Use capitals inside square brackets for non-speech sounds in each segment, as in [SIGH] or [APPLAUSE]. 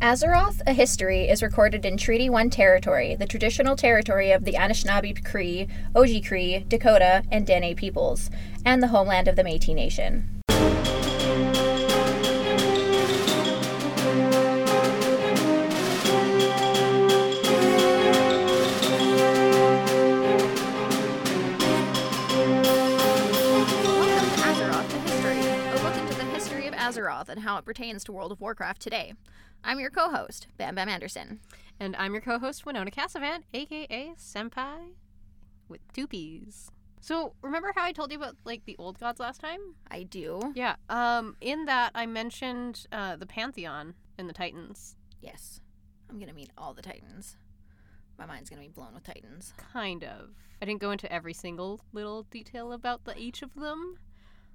Azeroth, a history, is recorded in Treaty 1 territory, the traditional territory of the Anishinaabe Cree, Oji Cree, Dakota, and Dene peoples, and the homeland of the Métis Nation. Azeroth and how it pertains to World of Warcraft today. I'm your co-host, Bam Bam Anderson. And I'm your co-host Winona Cassavant, aka Senpai, with two P's. So remember how I told you about like the old gods last time? I do. Yeah. Um. In that I mentioned uh, the pantheon and the Titans. Yes. I'm gonna meet all the Titans. My mind's gonna be blown with Titans. Kind of. I didn't go into every single little detail about the each of them.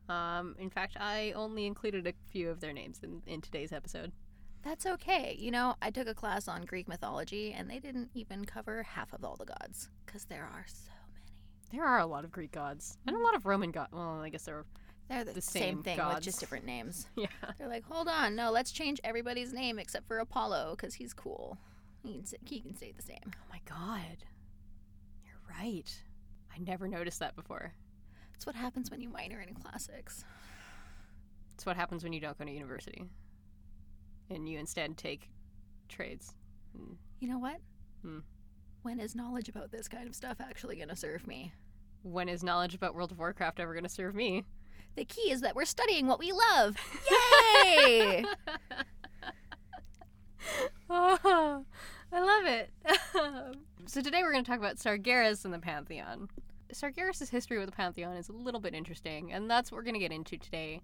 Um. In fact, I only included a few of their names in, in today's episode. That's okay. You know, I took a class on Greek mythology and they didn't even cover half of all the gods because there are so many. There are a lot of Greek gods and a lot of Roman gods. Well, I guess there are. They're the, The same, same thing with gods. just different names. [LAUGHS] Yeah. They're like, hold on, no, let's change everybody's name except for Apollo because he's cool. He can, he can stay the same. Oh my god. You're right. I never noticed that before. That's what happens when you minor in classics. It's what happens when you don't go to university. And you instead take trades. Mm, You know what? Hmm. When is knowledge about this kind of stuff actually going to serve me? When is knowledge about World of Warcraft ever going to serve me? The key is that we're studying what we love. [LAUGHS] Yay! oh, [LAUGHS] I love it. [LAUGHS] so today we're going to talk about Sargeras and the Pantheon. Sargeras' history with the Pantheon is a little bit interesting, and that's what we're going to get into today.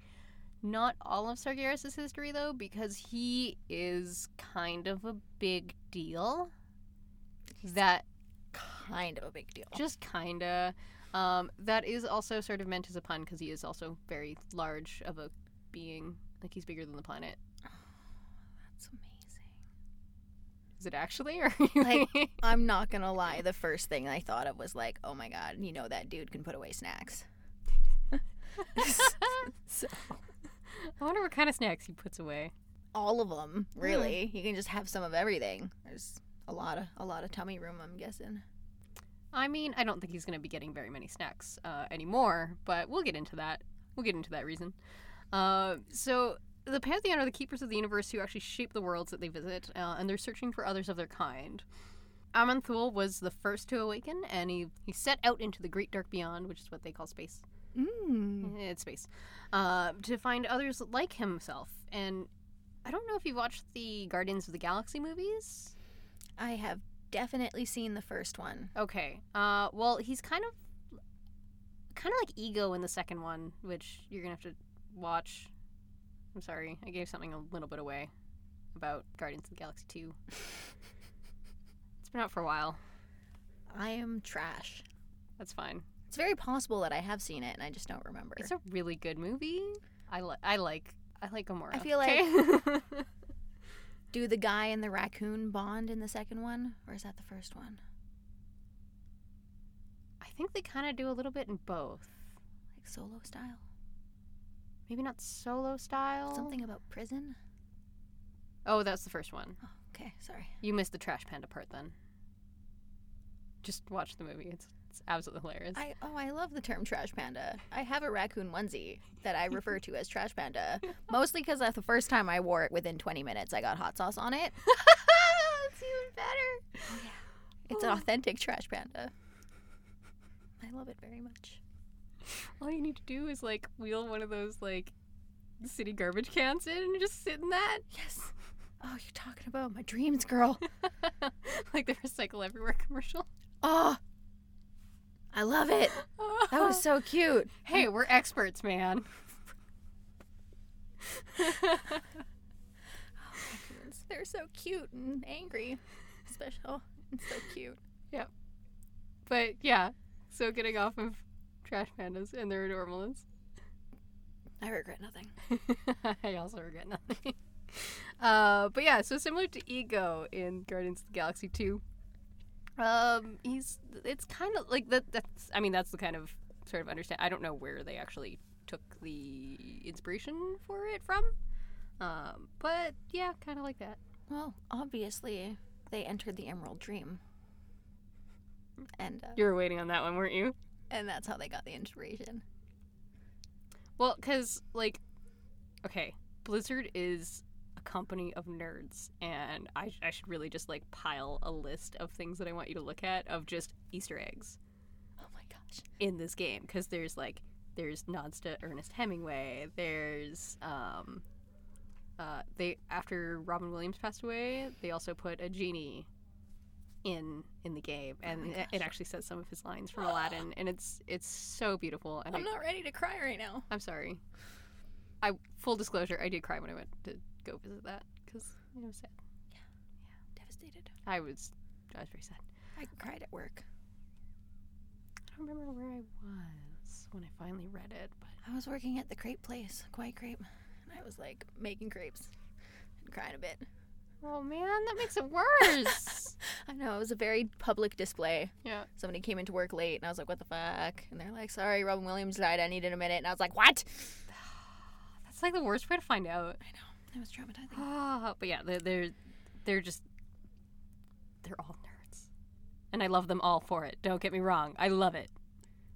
Not all of Sargeras' history, though, because he is kind of a big deal. That kind of a big deal. just kinda. Um, that is also sort of meant as a pun because he is also very large of a being. Like he's bigger than the planet. That's amazing. Is it actually? Or [LAUGHS] Like- I'm not gonna lie. The first thing I thought of was like, oh my god, you know that dude can put away snacks. [LAUGHS] [LAUGHS] so, I wonder what kind of snacks he puts away. all of them, really. You can just have some of everything. There's a lot of a lot of tummy room. I'm guessing. I mean, I don't think he's going to be getting very many snacks uh, anymore, but we'll get into that. We'll get into that reason. Uh, so, the Pantheon are the keepers of the universe who actually shape the worlds that they visit, uh, and they're searching for others of their kind. Aman'Thul was the first to awaken, and he, he set out into the great dark beyond, which is what they call space. Mm. It's space. Uh, to find others like himself. And I don't know if you've watched the Guardians of the Galaxy movies. I have definitely seen the first one. Okay. Uh, well, he's kind of, kind of like Ego in the second one, which you're gonna have to watch. I'm sorry, I gave something a little bit away about Guardians of the Galaxy Two. [LAUGHS] it's been out for a while. I am trash. That's fine. It's very possible that I have seen it and I just don't remember. It's a really good movie. I like. I like. I like Gamora. I feel okay? [LAUGHS] Do the guy and the raccoon bond in the second one, or is that the first one? I think they kind of do a little bit in both. Like solo style? Maybe not solo style. Something about prison? Oh, that's the first one. Oh, okay, sorry. You missed the trash panda part then. Just watch the movie. It's it's absolutely hilarious. I oh, I love the term trash panda. I have a raccoon onesie that I refer to as trash panda, [LAUGHS] mostly because that's the first time I wore it. Within 20 minutes, I got hot sauce on it. [LAUGHS] That's even better. Yeah. It's an oh. authentic trash panda. I love it very much. All you need to do is like wheel one of those like city garbage cans in and just sit in that. Yes. Oh, you're talking about my dreams, girl. [LAUGHS] like the recycle everywhere commercial. Oh, I love it. That was so cute. [LAUGHS] Hey, we're experts, man. [LAUGHS] Raccoons. They're so cute and angry. Special and so cute. Yep. But yeah, so getting off of trash pandas and their adorableness. I regret nothing. [LAUGHS] I also regret nothing. Uh, but yeah, so similar to Ego in Guardians of the Galaxy 2. Um, he's it's kind of like that. That's I mean that's the kind of sort of understand. I don't know where they actually took the inspiration for it from, um, but yeah, kind of like that. Well, obviously, they entered the Emerald Dream. And uh, You were waiting on that one, weren't you? and that's how they got the inspiration. Well, because, like, okay, Blizzard is company of nerds, and I, I should really just, like, pile a list of things that I want you to look at of just Easter eggs Oh my gosh. in this game. Because there's, like, there's nods to Ernest Hemingway, there's, um, uh, they, after Robin Williams passed away, they also put a genie in in the game and my it, actually says some of his lines from [GASPS] Aladdin and it's it's so beautiful and I, I'm not ready to cry right now. I'm sorry. I full disclosure, I did cry when I went to go visit that because it was sad. Yeah, yeah, devastated. I was, I was very sad. I cried at work. I don't remember where I was when I finally read it, but I was working at the crepe place, Quiet Crepe, and I was like making crepes and crying a bit. oh man, that makes it worse. [LAUGHS] I know, it was a very public display. yeah, Somebody came into work late, and I was like, what the fuck? And they're like, sorry, Robin Williams died. I needed a minute. And I was like, what? [SIGHS] that's like the worst way to find out. It was traumatizing. Ah, but yeah, they're they're they're just they're all nerds, and I love them all for it. Don't get me wrong, I love it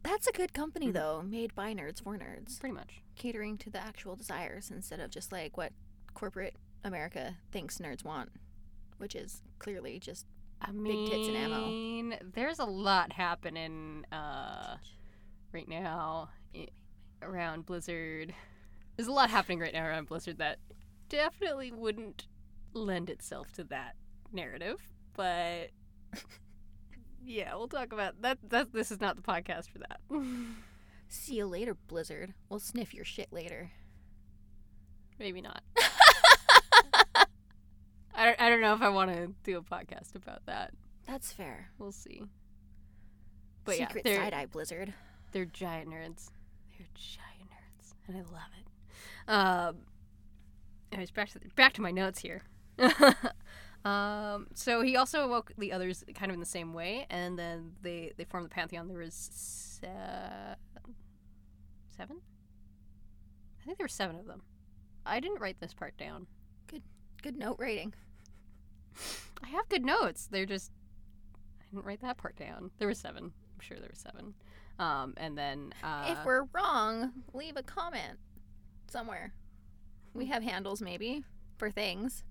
That's a good company, though, made by nerds for nerds, pretty much. catering to the actual desires instead of just like what corporate America thinks nerds want, which is clearly just I Big tits and ammo. I mean there's a lot happening uh, right now around Blizzard. There's a lot happening right now around Blizzard that definitely wouldn't lend itself to that narrative, but [LAUGHS] yeah, we'll talk about that. That this is not the podcast for that. [LAUGHS] see you later, Blizzard. We'll sniff your shit later. Maybe not. [LAUGHS] I don't, I don't know if I want to do a podcast about that. That's fair. We'll see. But Secret yeah, side eye Blizzard. They're giant nerds. They're giant nerds, and I love it. Um, anyways, back to back to my notes here. [LAUGHS] um, so he also awoke the others kind of in the same way, and then they they formed the pantheon. There was se- seven. I think there were seven of them. I didn't write this part down. Good good note rating. I have good notes. They're just I didn't write that part down. There were seven. I'm sure there were seven. Um, and then uh, if we're wrong, leave a comment somewhere. We have handles maybe for things.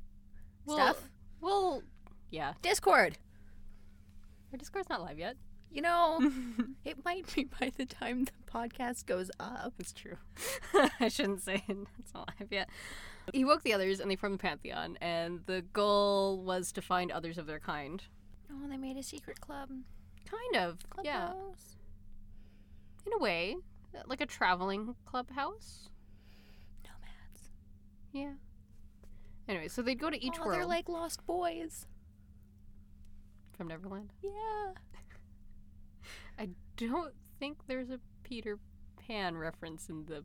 well, Stuff. Well, yeah. Discord. Our Discord's not live yet. You know, [LAUGHS] it might be by the time the podcast goes up. It's true. [LAUGHS] I shouldn't say [LAUGHS] it's not live yet. He woke the others, and they formed the Pantheon. And the goal was to find others of their kind. Oh, they made a secret club. Kind of, yeah, Clubhouse. in a way, like a traveling clubhouse. Yeah. Anyway, so they'd go to each oh, world they're like lost boys. from Neverland. Yeah. [LAUGHS] I don't think there's a Peter Pan reference in the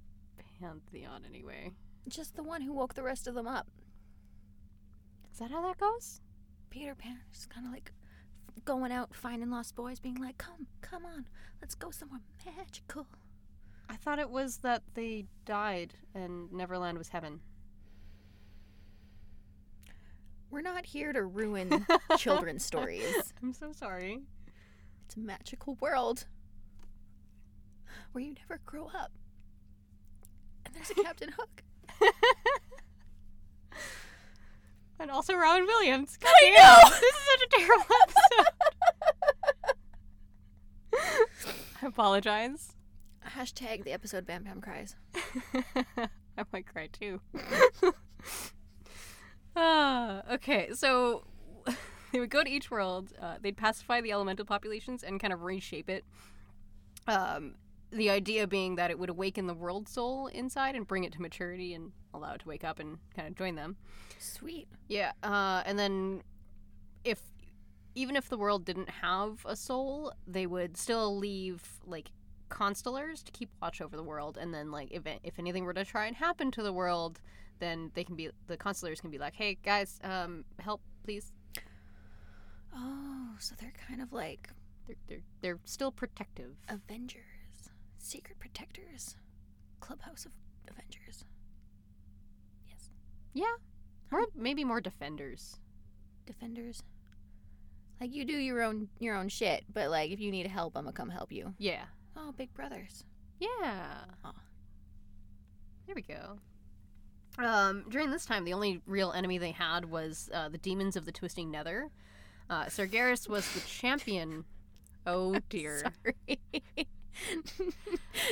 Pantheon anyway. Just the one who woke the rest of them up. Is that how that goes? Peter Pan just kind of like going out finding lost boys, being like, "Come, come on, let's go somewhere magical." I thought it was that they died and Neverland was heaven. We're not here to ruin [LAUGHS] children's stories. I'm so sorry. It's a magical world where you never grow up. And there's a [LAUGHS] Captain Hook. [LAUGHS] And also Robin Williams. God I damn, know! This is such a terrible episode. I apologize. Hashtag the episode Bam Bam Cries. I might cry too. Ah, okay, so [LAUGHS] they would go to each world. Uh, they'd pacify the elemental populations and kind of reshape it. Um, the idea being that it would awaken the world soul inside and bring it to maturity and allow it to wake up and kind of join them. Sweet. Yeah, uh, and then if even if the world didn't have a soul, they would still leave like constellars to keep watch over the world, and then like if if anything were to try and happen to the world, then they can be the constellars can be like, hey guys, um, help please. Oh, so they're kind of like They're they're they're still protective. Avengers, secret protectors, clubhouse of Avengers. Yes. Yeah, or maybe more defenders. defenders. Like you do your own your own shit, but like if you need help, I'm gonna come help you. Yeah. Oh, big brothers. Yeah. Aw. There we go. Um, during this time, the only real enemy they had was uh, the demons of the Twisting Nether. Uh, Sargeras was the champion. [LAUGHS] Oh dear. Sorry. [LAUGHS]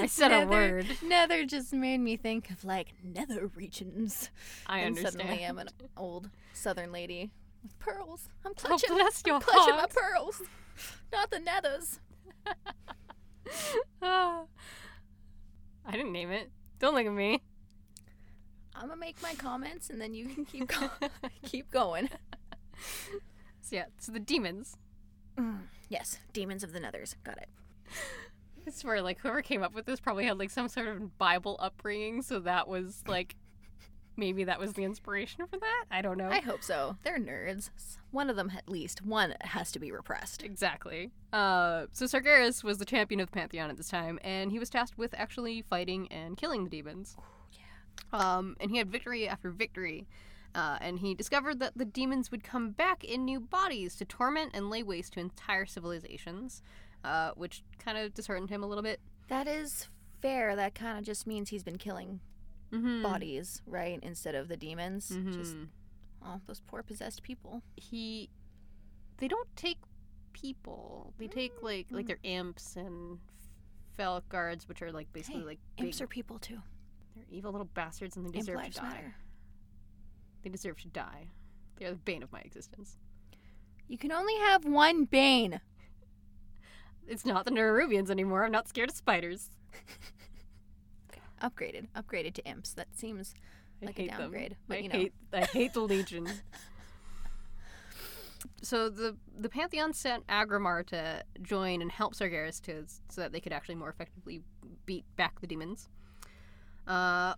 I said a word. Nether just made me think of like nether regions. I and understand. suddenly I'm an old southern lady with pearls. I'm clutching, Oh, clutching, bless your clutching my heart. pearls. Not the nethers. [LAUGHS] Ah. I didn't name it. Don't look at me. I'm gonna make my comments and then you can keep go- [LAUGHS] keep going. So yeah, so the demons. Mm, yes, demons of the nethers. Got it. I swear, like whoever came up with this probably had like some sort of Bible upbringing, so that was like maybe that was the inspiration for that. I don't know. I hope so. They're nerds. One of them, at least, one has to be repressed. Exactly. Uh, so Sargeras was the champion of the Pantheon at this time, and he was tasked with actually fighting and killing the demons. Um, and he had victory after victory. Uh, and he discovered that the demons would come back in new bodies to torment and lay waste to entire civilizations, uh, which kind of disheartened him a little bit. That is fair. That kind of just means he's been killing Mm-hmm. bodies, right? Instead of the demons. Just Mhm. oh, those poor possessed people. He, they don't take people. They take like like their imps and Felguards, which are like basically Hey, like big, Imps are people too. They're evil little bastards, and they deserve to die. matter. They deserve to die. They are the bane of my existence. You can only have one bane. It's not the Nerubians anymore. I'm not scared of spiders. Upgraded, upgraded to imps. That seems I Like a hate them. downgrade, but I you know. hate I hate the [LAUGHS] Legion. so the the Pantheon sent Aggramar to join and help Sargeras to so that they could actually more effectively beat back the demons. Uh,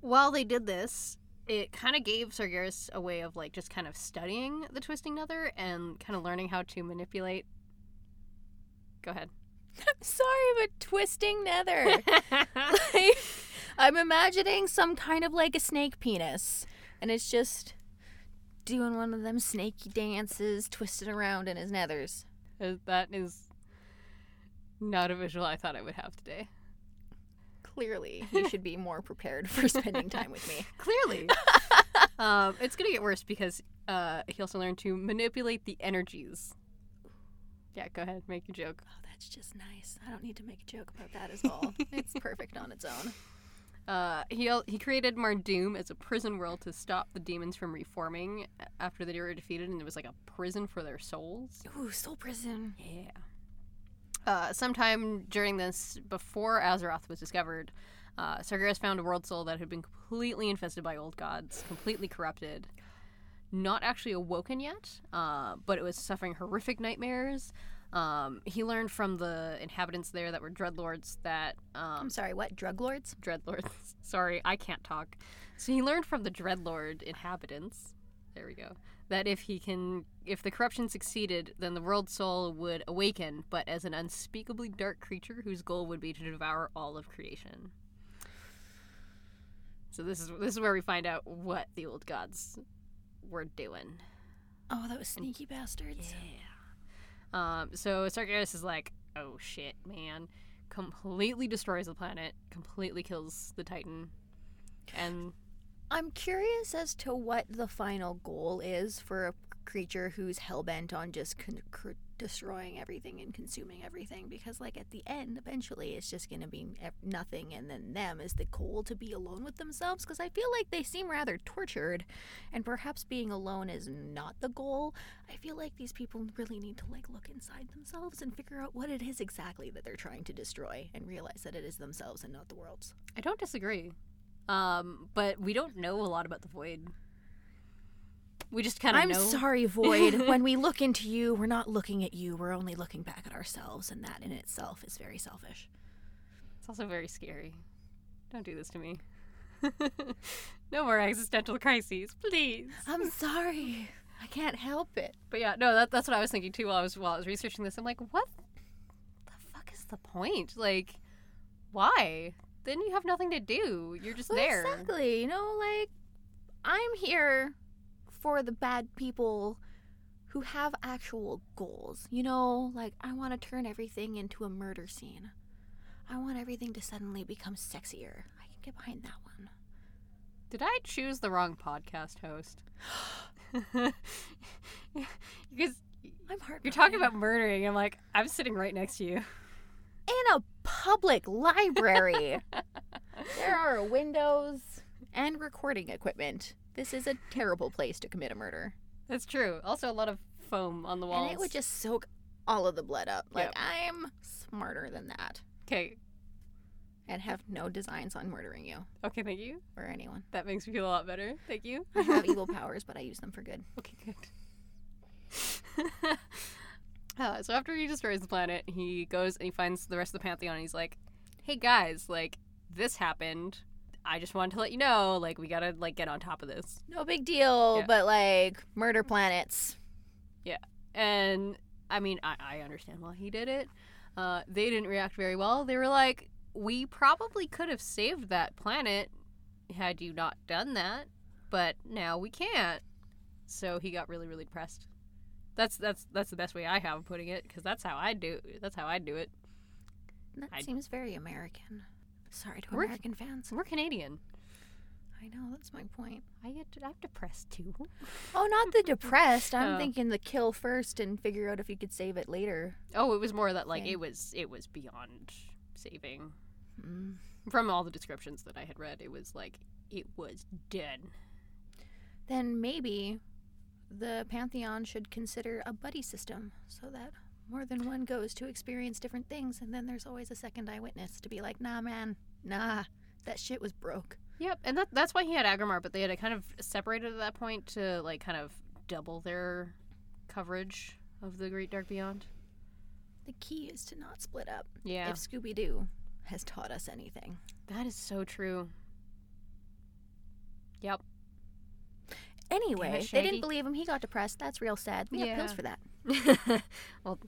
while they did this, it kind of gave Sargeras a way of like just kind of studying the Twisting Nether and kind of learning how to manipulate. Go ahead. [LAUGHS] sorry, but twisting nether. [LAUGHS] like, I'm imagining some kind of like a snake penis, and it's just doing one of them snaky dances, twisted around in his nethers. Uh, that is not a visual I thought I would have today. Clearly, you [LAUGHS] should be more prepared for spending time with me. [LAUGHS] Clearly. um, it's going to get worse because uh, he also learned to manipulate the energies. Yeah, go ahead, make your joke. Oh, that's just nice. I don't need to make a joke about that as all. [LAUGHS] it's perfect on its own. Uh, he he created Mardum as a prison world to stop the demons from reforming after they were defeated, and it was like a prison for their souls. Ooh, soul prison. Yeah. Uh, sometime during this, before Azeroth was discovered, uh, Sargeras found a world soul that had been completely infested by old gods, completely corrupted, not actually awoken yet, uh, but it was suffering horrific nightmares. Um, he learned from the inhabitants there that were dreadlords that um, I'm sorry, what? Drug lords? dreadlords. [LAUGHS] Sorry, I can't talk. So he learned from the dreadlord inhabitants. There we go. That if he can, if the corruption succeeded, then the world soul would awaken, but as an unspeakably dark creature whose goal would be to devour all of creation. So this is this is where we find out what the old gods were doing. Oh, those sneaky bastards. Yeah. Um, so Sargeras is like, oh shit, man. Completely destroys the planet, completely kills the Titan. And I'm curious as to what the final goal is for a creature who's hell bent on just con- cr- destroying everything and consuming everything. Because, like, at the end, eventually, it's just going to be nothing, and then them is the goal to be alone with themselves. Because I feel like they seem rather tortured, and perhaps being alone is not the goal. I feel like these people really need to, like, look inside themselves and figure out what it is exactly that they're trying to destroy and realize that it is themselves and not the world's. I don't disagree. Um, but we don't know a lot about the Void. We just kind of I'm know. sorry, [LAUGHS] Void. when we look into you, we're not looking at you. We're only looking back at ourselves, and that in itself is very selfish. It's also very scary. Don't do this to me. [LAUGHS] no more existential crises, please. I'm [LAUGHS] sorry. I can't help it. But yeah, no, that, that's what I was thinking too while I was while I was researching this. I'm like, what the fuck is the point? Like, why? Then you have nothing to do. You're just Well, there. Exactly. You know, like, I'm here for the bad people who have actual goals. You know, like I want to turn everything into a murder scene. I want everything to suddenly become sexier. I can get behind that one. Did I choose the wrong podcast host? [GASPS] [LAUGHS] because I'm heartbroken. you're talking about murdering. I'm like, I'm sitting right next to you. in a public library. there are [LAUGHS] windows and recording equipment. This is a terrible place to commit a murder. That's true. Also, a lot of foam on the walls. And it would just soak all of the blood up. Like, Yep. I'm smarter than that. Okay. And have no designs on murdering you Okay, thank you. or anyone. That makes me feel a lot better. Thank you. I have [LAUGHS] evil powers, but I use them for good. Okay, good. [LAUGHS] uh, so after he destroys the planet, he goes and he finds the rest of the Pantheon. And he's like, "Hey guys, like this happened. I just wanted to let you know. Like we gotta like get on top of this." No big deal, Yeah. but like, murder planets. Yeah. And I mean, I, I understand why he did it. Uh, they didn't react very well. They were like, "We probably could have saved that planet had you not done that, but now we can't." So he got really, really depressed. That's that's that's the best way I have of putting it because that's how I do. That's how I do it. That I- seems very American. Sorry to American fans. We're Canadian. I know, that's my point. I get I'm depressed too. [LAUGHS] Oh, not the depressed. I'm [LAUGHS] Oh. thinking the kill first and figure out if you could save it later. Oh, it was more that like Okay. it was it was beyond saving. Mm. From all the descriptions that I had read, it was like it was dead. Then maybe the Pantheon should consider a buddy system so that more than one goes to experience different things, and then there's always a second eyewitness to be like, nah, man, nah, that shit was broke. Yep, and that that's why he had Aggramar, but they had to kind of separated at that point to like kind of double their coverage of the Great Dark Beyond. The key is to not split up. Yeah, If Scooby Doo has taught us anything. that is so true. Yep. Anyway, they didn't believe him. He got depressed. That's real sad. We have pills for that. [LAUGHS] well,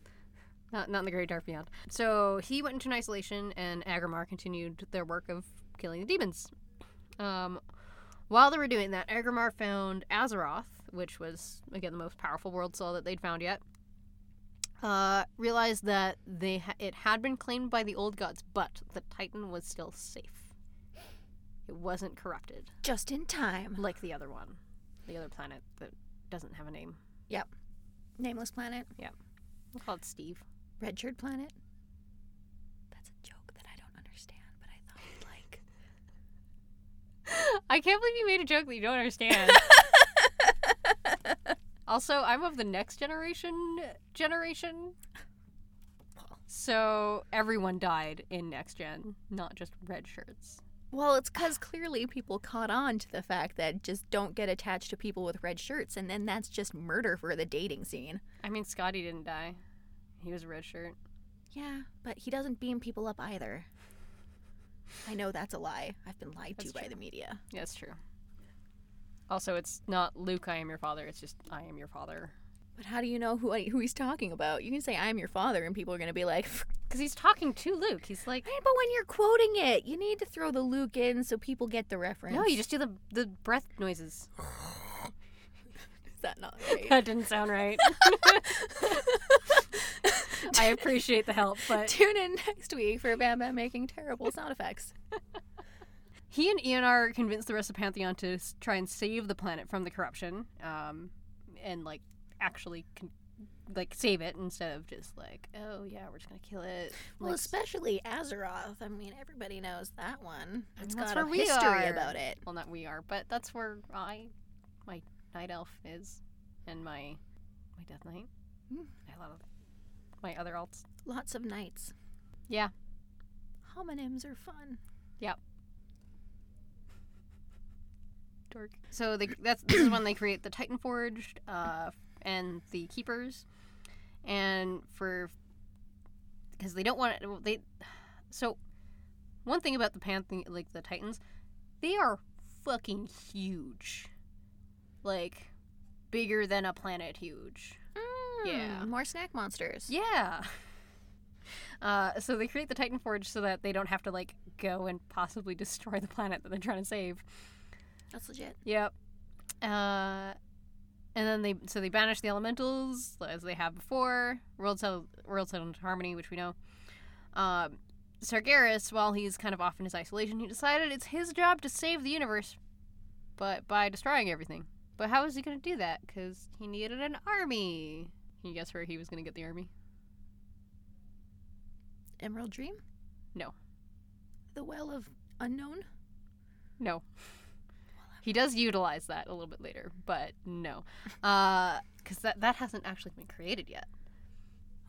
not not in the Great Dark Beyond. So he went into an isolation, and Aggramar continued their work of killing the demons. Um, while they were doing that, Aggramar found Azeroth, which was again the most powerful world soul that they'd found yet. Uh, realized that they ha- it had been claimed by the old gods, but the Titan was still safe. It wasn't corrupted Just in time. like the other one, the other planet that doesn't have a name. Yep. Nameless planet. Yep. We'll call it Steve. Red shirt planet. That's a joke that I don't understand, but I thought you'd like. [LAUGHS] I can't believe you made a joke that you don't understand. [LAUGHS] also, I'm of the next generation generation. So everyone died in next gen, not just red shirts. Well, it's because clearly people caught on to the fact that just don't get attached to people with red shirts, and then that's just murder for the dating scene. I mean, Scotty didn't die. He was a red shirt. Yeah, but he doesn't beam people up either. I know that's a lie. I've been lied to That's by the media. Yeah, that's true. Also, it's not Luke, I am your father. It's just I am your father. But how do you know who who he's talking about? You can say I'm your father, and people are gonna be like, [LAUGHS] Because he's talking to Luke. He's like, "Right, but when you're quoting it, you need to throw the Luke in so people get the reference. no, you just do the the breath noises. [LAUGHS] is that not right? that didn't sound right. [LAUGHS] I appreciate the help, but Tune in next week for Bam Bam making terrible sound effects. he and Eonar convinced the rest of Pantheon to try and save the planet from the corruption, um, and like actually con- like save it instead of just like, oh yeah, we're just gonna kill it. Well, Like, especially Azeroth. I mean, everybody knows that one. It's got a history about it. well, not we are, but that's where I, my night elf is, and my my death knight. Hmm. I love my other alts. Lots of knights. Yeah. Homonyms are fun. Yep. Dork. So they that's this is when they create the Titan Forged uh, and the Keepers, and for because they don't want it, they so one thing about the Panthe like the Titans, they are fucking huge, like bigger than a planet huge. Yeah. Mm, More snack monsters. Yeah. Uh, so they create the Titan Forge so that they don't have to like go and possibly [LAUGHS] destroy the planet that they're trying to save. That's legit. Yep. Uh, and then they so they banish the elementals as they have before. World settled, world settled into harmony, which we know. Um, Sargeras, while he's kind of off in his isolation, he decided it's his job to save the universe, but by destroying everything. But how is he going to do that? Because he needed an army. Can you guess where he was going to get the army? Emerald Dream? No. The Well of Unknown? No. He does utilize that a little bit later, but no, because that that hasn't actually been created yet.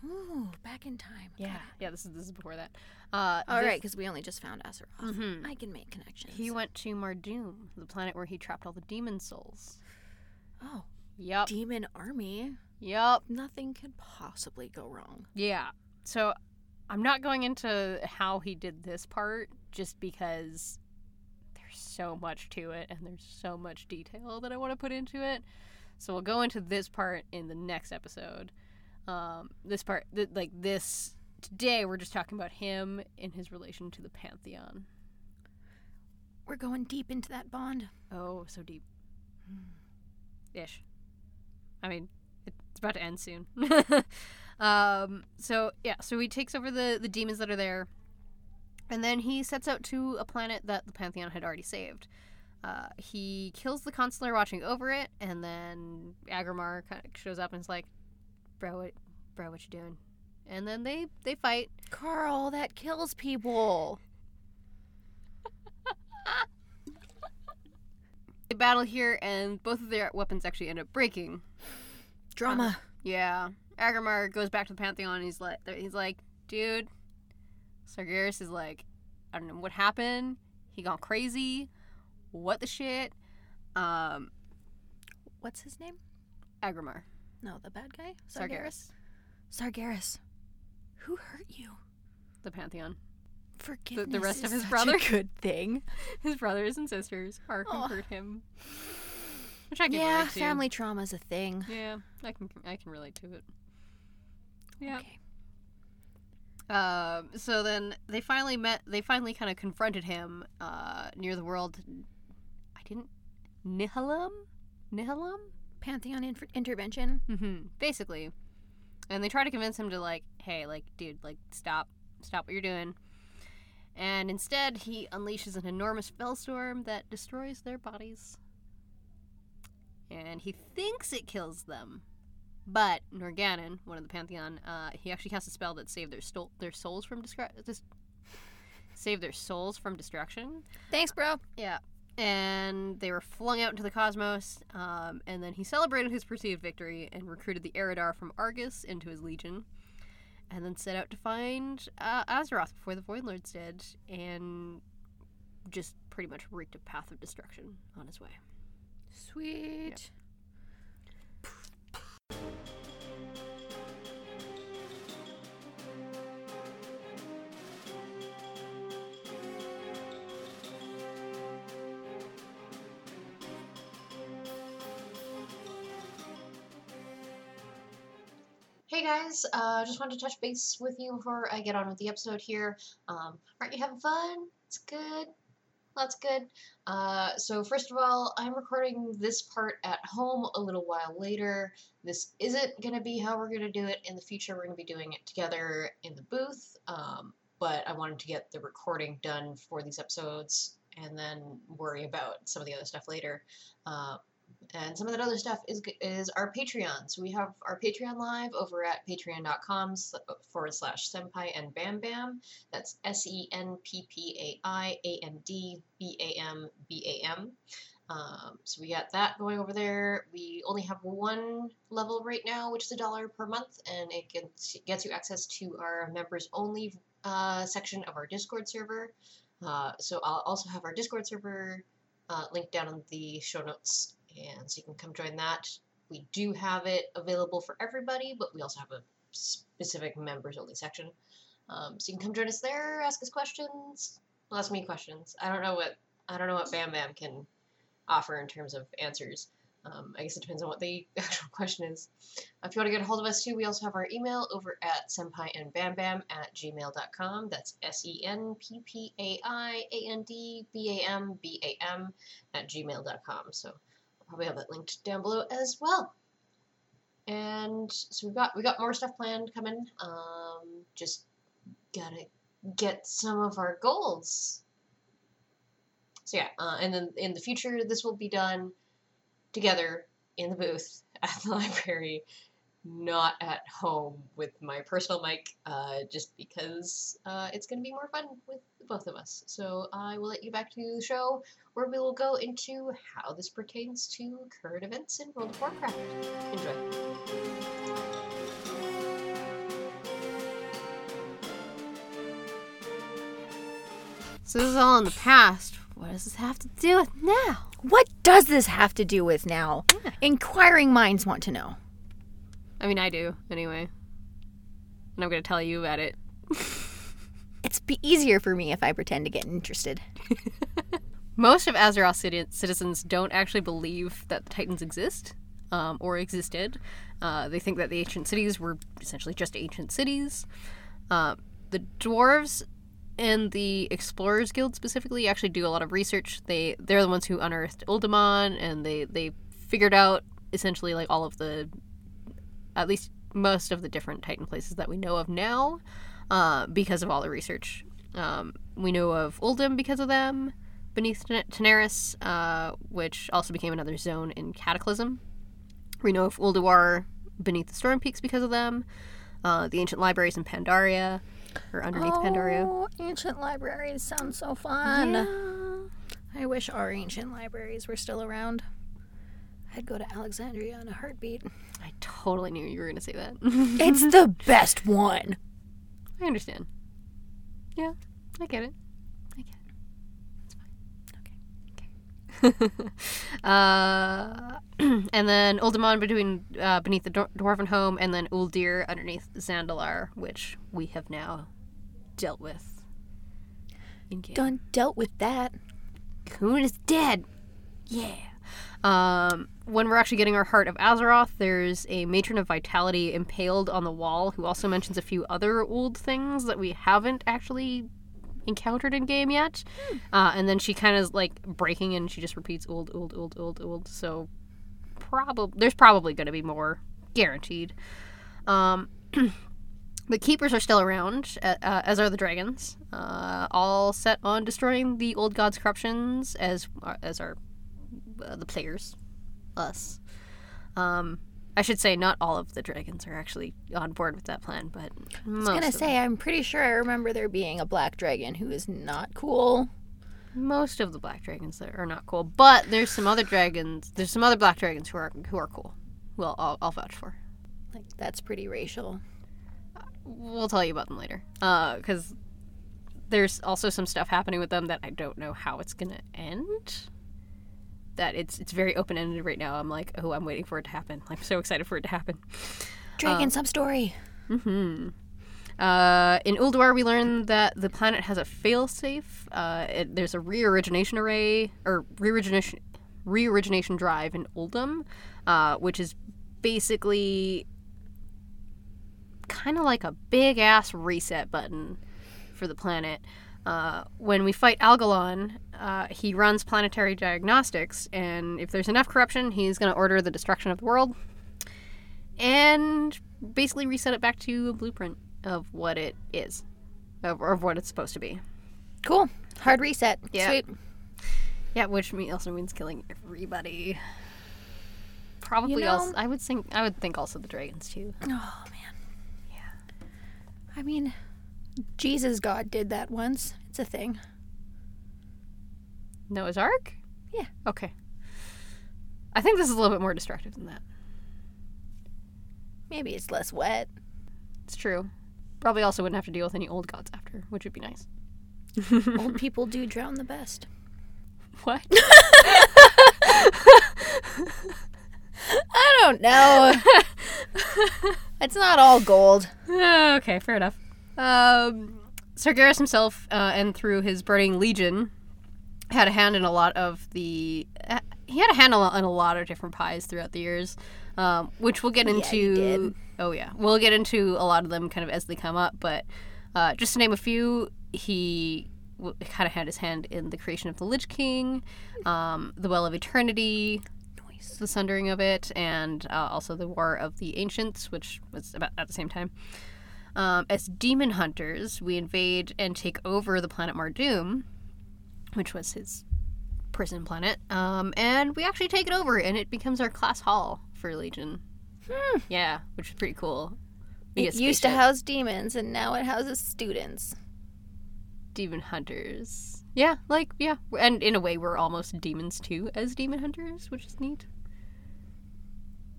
Ooh, back in time. Yeah, yeah. This is this is before that. Uh, All this- right, because we only just found Azeroth. Mhm. I can make connections. He went to Mardum, the planet where he trapped all the demon souls. Oh, Yup. demon army. Yep. Nothing could possibly go wrong. Yeah. So I'm not going into how he did this part just because there's so much to it and there's so much detail that I want to put into it. So we'll go into this part in the next episode. Um, this part, th- like this, today we're just talking about him in his relation to the Pantheon. We're going deep into that bond. Oh, so deep. Ish. I mean, it's about to end soon. [LAUGHS] um, so yeah, so he takes over the the demons that are there, and then he sets out to a planet that the Pantheon had already saved. Uh, he kills the consular watching over it, and then Aggramar kind of shows up and is like, "Bro, what, bro, what you doing?" And then they they fight. Carl, that kills people. [LAUGHS] They battle here, and both of their weapons actually end up breaking. Drama. Yeah. Aggramar goes back to the Pantheon and he's like he's like, dude, Sargeras is like, I don't know what happened. He gone crazy. What the shit? Um, What's his name? Aggramar. No, the bad guy? Sargeras. Sargeras. Who hurt you? The Pantheon. Forgiveness rest is of his brother? [LAUGHS] good thing. [LAUGHS] His brothers and sisters are who hurt him. Which I can Yeah, relate to. family trauma's a thing. Yeah, I can I can relate to it. Yeah. Okay. Um, so then they finally met. They finally kind of confronted him uh, near the world. I didn't. Nihilam, Nihilam. Pantheon intervention. hmm Basically, and they try to convince him to like, hey, like, dude, like, stop, stop what you're doing. And instead, he unleashes an enormous spellstorm that destroys their bodies. And he thinks it kills them, but Norgannon, one of the Pantheon, uh, he actually casts a spell that saved their their souls from distra- dis- save their souls from destruction. Thanks, bro. Yeah. And they were flung out into the cosmos, um, and then he celebrated his perceived victory and recruited the Eridar from Argus into his legion, and then set out to find uh, Azeroth before the Void Lords did, and just pretty much wreaked a path of destruction on his way. Sweet. Hey guys, uh, just wanted to touch base with you before I get on with the episode here. Um, aren't you having fun? It's good. That's good. Uh, so first of all, I'm recording this part at home a little while later. This isn't going to be how we're going to do it in the future. We're going to be doing it together in the booth. Um, but I wanted to get the recording done for these episodes and then worry about some of the other stuff later. Uh, and some of that other stuff is is our Patreon. So we have our Patreon live over at patreon.com forward slash senpai and bam bam. That's S E N P P A I A N D B A M B A M. Um, so we got that going over there. We only have one level right now, which is a dollar per month, and it gets gets you access to our members only uh, section of our Discord server. Uh, so I'll also have our Discord server uh, linked down in the show notes, and so you can come join that. We do have it available for everybody, but we also have a specific members only section. Um, so you can come join us there, ask us questions, well, ask me questions. I don't know what I don't know what Bam Bam can offer in terms of answers. Um, I guess it depends on what the [LAUGHS] actual question is. If you want to get a hold of us too, we also have our email over at senpaiandbambam at gmail.com. That's S E N P P A I A N D B A M B A M at gmail.com. So probably have that linked down below as well. And so we've got we got more stuff planned coming. Um, just gotta get some of our goals. So yeah, uh, and then in the future, this will be done together in the booth at the [LAUGHS] library, not at home with my personal mic, uh, just because uh, it's going to be more fun with both of us. So I will let you back to the show where we will go into how this pertains to current events in World of Warcraft. Enjoy. So this is all in the past. What does this have to do with now? What does this have to do with now? Yeah. Inquiring minds want to know. I mean, I do anyway. And I'm gonna tell you about it. [LAUGHS] It's be easier for me if I pretend to get interested. [LAUGHS] Most of Azeroth citi- citizens don't actually believe that the Titans exist um, or existed. Uh, they think that the ancient cities were essentially just ancient cities. Uh, the dwarves and the Explorers Guild specifically actually do a lot of research. They they're the ones who unearthed Uldaman, and they they figured out essentially like all of the, at least most of the different Titan places that we know of now, uh, because of all the research. Um, we know of Uldum because of them beneath Ten- Tanaris, uh, which also became another zone in Cataclysm. We know of Ulduar beneath the Storm Peaks because of them. Uh, the ancient libraries in Pandaria, or underneath Pandaria. Oh, ancient libraries sound so fun. Yeah. I wish our ancient libraries were still around. I'd go to Alexandria in a heartbeat. I totally knew you were going to say that. It's the best one. I understand. Yeah, I get it. I get it. It's fine. Okay. Okay. [LAUGHS] uh, [CLEARS THROAT] and then Uldaman between uh, beneath the Dwar- Dwarven home, and then Uldir underneath Zandalar, which we have now dealt with. Done dealt with that. G'huun is dead. Yeah. Um, when we're actually getting our Heart of Azeroth, there's a Matron of Vitality impaled on the wall who also mentions a few other old things that we haven't actually encountered in game yet. Uh, and then she kind of like breaking and she just repeats old, old, old, old, old. So probably there's probably going to be more, guaranteed. Um, [CLEARS THROAT] the keepers are still around, uh, uh, as are the dragons, uh, all set on destroying the old gods' corruptions, as as are uh, the players, us. Um, I should say not all of the dragons are actually on board with that plan, but I was gonna say, I'm pretty sure I remember there being a black dragon who is not cool. most of the black dragons that are not cool. But there's some other dragons. There's some other black dragons who are who are cool. Well, I'll, I'll vouch for. Like that's pretty racial. We'll tell you about them later. Uh, because there's also some stuff happening with them that I don't know how it's gonna end. That it's it's very open ended right now. I'm like, oh, I'm waiting for it to happen. [LAUGHS] I'm so excited for it to happen. Dragon sub story. hmm Uh, in Ulduar, we learn that the planet has a failsafe. Uh, it, there's a re-origination array or re-origination re-origination drive in Uldum, uh, which is basically kind of like a big ass reset button for the planet. Uh, when we fight Algalon, uh, he runs planetary diagnostics, and if there's enough corruption, he's going to order the destruction of the world and basically reset it back to a blueprint of what it is, of, of what it's supposed to be. Cool. Hard reset. Yeah. Sweet. Yeah, which also means killing everybody. Probably know- also, I would think, I would think also the dragons too. Oh man. Yeah. I mean, Jesus God did that once. It's a thing. Noah's Ark. Yeah. Okay. I think this is a little bit more destructive than that. Maybe it's less wet. It's true. Probably also wouldn't have to deal with any old gods after, which would be nice. [LAUGHS] [LAUGHS] Old people do drown the best. What? [LAUGHS] I don't know. it's not all gold. okay, fair enough. Um, Sargeras himself, uh, and through his burning legion, had a hand in a lot of the. Uh, he had a hand in a lot of different pies throughout the years, um, which we'll get Yeah, into. did. Oh yeah, we'll get into a lot of them kind of as they come up. But uh, just to name a few, he w- kind of had his hand in the creation of the Lich King, um, the Well of Eternity, Noise. the Sundering of it, and uh, also the War of the Ancients, which was about at the same time. Um, as demon hunters, we invade and take over the planet Mardum, which was his prison planet, um, and we actually take it over, and it becomes our class hall for Legion. Hmm. Yeah, which is pretty cool. We It used to house demons, and now it houses students. demon hunters. Yeah, like yeah, and in a way, we're almost demons too as demon hunters, which is neat.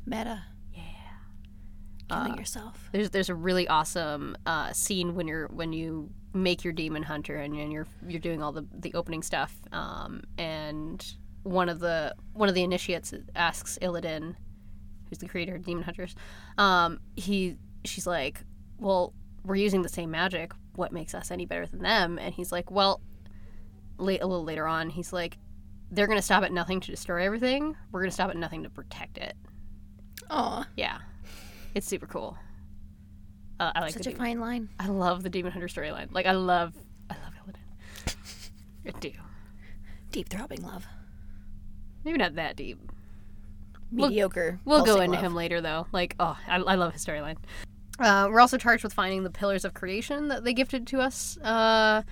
Meta. Killing Uh, yourself. There's there's a really awesome uh, scene when you're when you make your demon hunter and, and you're you're doing all the the opening stuff. Um, and one of the one of the initiates asks Illidan, who's the creator of demon hunters, um, he she's like, well, we're using the same magic. What makes us any better than them? And he's like, well, late a little later on, he's like, they're gonna stop at nothing to destroy everything. We're gonna stop at nothing to protect it. Oh Yeah, it's super cool. Uh, I like such a demon- fine line. I love the Demon Hunter storyline. Like I love, I love Illidan. I [LAUGHS] do. Deep throbbing love. Maybe not that deep. We'll- Mediocre. We'll go into love. him later, though. Like, oh, I, I love his storyline. Uh, we're also charged with finding the pillars of creation that they gifted to us uh,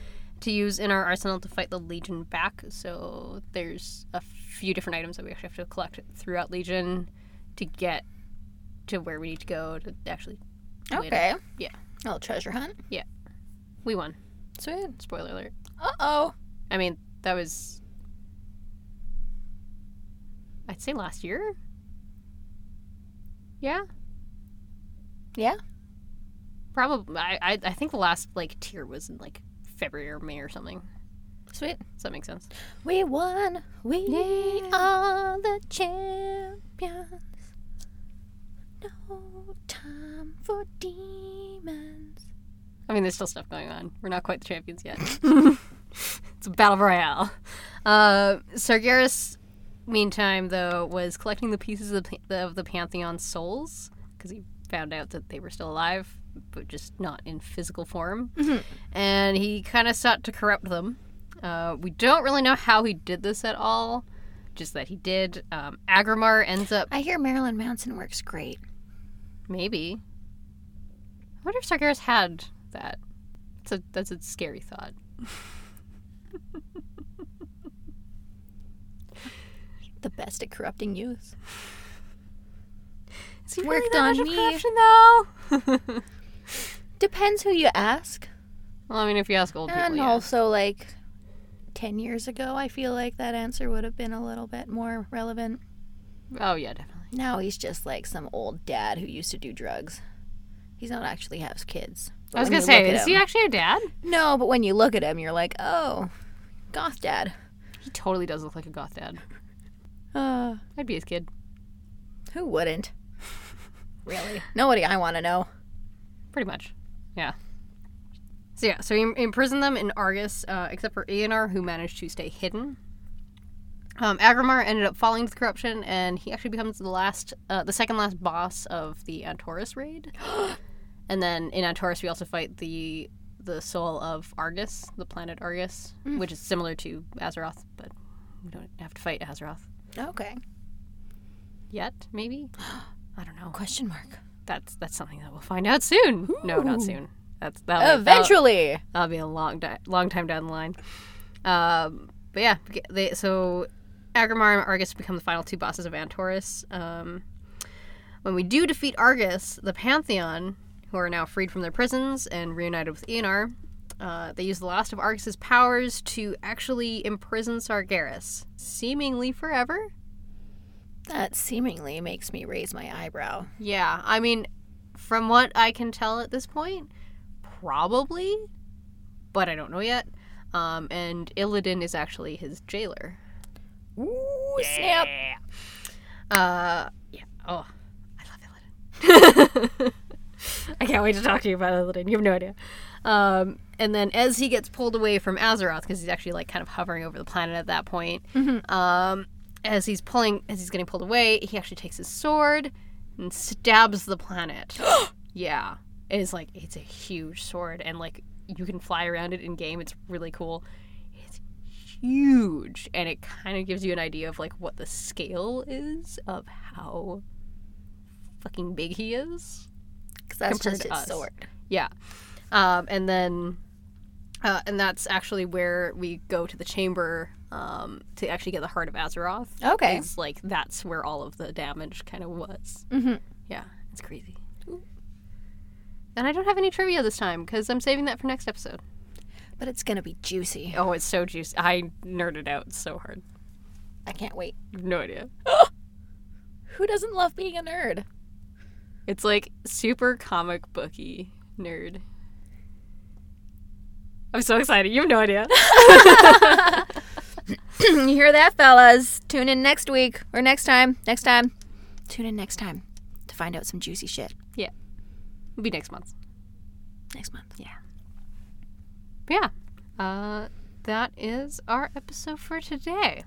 to use in our arsenal to fight the Legion back. So there's a few different items that we actually have to collect throughout Legion to get to where we need to go to actually. win. Okay. Yeah. A little treasure hunt. Yeah. We won. Sweet. Spoiler alert. Uh oh. I mean, that was. I'd say last year? Yeah? Yeah. Probably. I, I, I think the last, like, tier was in, like, February or May or something. Sweet. Does that make sense? We won. We Yeah. are the champions. No time for demons. I mean, there's still stuff going on. We're not quite the champions yet. [LAUGHS] [LAUGHS] it's a battle royale. Uh, Sargeras, meantime, though, was collecting the pieces of the, of the Pantheon souls because he found out that they were still alive, but just not in physical form. Mhm. And he kind of sought to corrupt them. Uh, we don't really know how he did this at all, just that he did. Um, Aggramar ends up I hear Marilyn Manson works great. Maybe. I wonder if Sargeras had that. That's a that's a scary thought. The best at corrupting youth. [SIGHS] Is he Worked on me. corruption, though? [LAUGHS] Depends who you ask. well, I mean, if you ask old people, And yeah. also, like, 10 years ago, I feel like that answer would have been a little bit more relevant. Oh yeah, definitely. Now he's just like some old dad who used to do drugs. He's not actually has kids. I was gonna say, is he actually a dad? No, but when you look at him, you're like, oh, goth dad. He totally does look like a goth dad. Uh, I'd be his kid. who wouldn't? [LAUGHS] really? Nobody I want to know. Pretty much. Yeah. So yeah, so he imprisoned them in Argus, uh, except for Eonar, who managed to stay hidden. Um, Aggramar ended up falling to the corruption, and he actually becomes the last, uh, the second last boss of the Antorus raid. [GASPS] and then in Antorus, we also fight the the soul of Argus, the planet Argus, Mm. which is similar to Azeroth, but we don't have to fight Azeroth Okay. yet. Maybe [GASPS] I don't know. Question mark. That's that's something that we'll find out soon. No, not soon. That's that'll be- that'll- Eventually. That'll be a long, di- long time down the line. Um, but yeah, they, so Aggramar and Argus become the final two bosses of Antorus. Um, when we do defeat Argus, the Pantheon, who are now freed from their prisons and reunited with Eonar, uh, they use the last of Argus's powers to actually imprison Sargeras, seemingly forever. That seemingly makes me raise my eyebrow. Yeah, I mean, from what I can tell at this point, probably, but I don't know yet. Um, and Illidan is actually his jailer. Ooh, snap. Uh, yeah. Oh, I love Illidan. [LAUGHS] I can't wait to talk to you about Illidan. You have no idea. Um, and then as he gets pulled away from Azeroth, because he's actually like kind of hovering over the planet at that point, Mhm. um, as he's pulling, as he's getting pulled away, he actually takes his sword and stabs the planet. [GASPS] yeah, it's like it's a huge sword, and like you can fly around it in game. It's really cool. Huge, and it kind of gives you an idea of like what the scale is of how fucking big he is. Because that's just his us. sword. Yeah. Um, and then, uh, and that's actually where we go to the chamber um, to actually get the heart of Azeroth. Okay. It's like that's where all of the damage kind of was. Mm-hmm. Yeah, it's crazy. And I don't have any trivia this time because I'm saving that for next episode. But it's gonna be juicy. Oh, it's so juicy. I nerded out so hard. I can't wait. No idea. [GASPS] Who doesn't love being a nerd? It's like super comic booky nerd. I'm so excited. You have no idea. [LAUGHS] you hear that, fellas? Tune in next week or next time. Next time. Tune in next time to find out some juicy shit Yeah. It'll be next month. next month. But yeah, uh, that is our episode for today.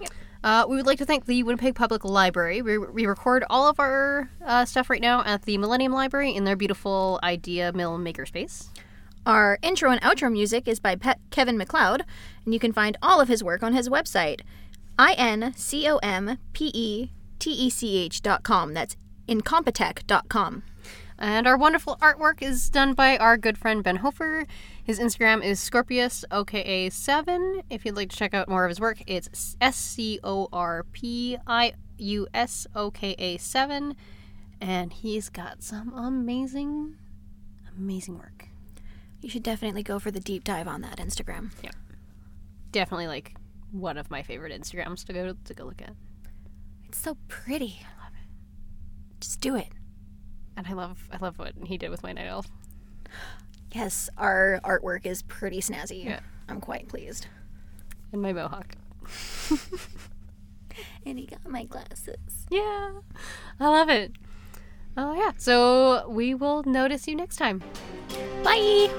Yep. Uh, we would like to thank the Winnipeg Public Library. We, we record all of our uh, stuff right now at the Millennium Library in their beautiful Idea Mill Makerspace. Our intro and outro music is by Pe- Kevin MacLeod, and you can find all of his work on his website, i n c o m p e t e c h dot com. That's incompetech dot com. And our wonderful artwork is done by our good friend Ben Hofer. His Instagram is Scorpius OKA7. If you'd like to check out more of his work, it's S C O R P I U S O K A 7. And he's got some amazing, amazing work. You should definitely go for the deep dive on that Instagram. Yeah. Definitely like one of my favorite Instagrams to go to go look at. It's so pretty. I love it. Just do it. And I love I love what he did with my night elf. Yes, our artwork is pretty snazzy. Yeah. I'm quite pleased. And my mohawk. [LAUGHS] And he got my glasses. Yeah. I love it. Oh yeah. So we will notice you next time. Bye!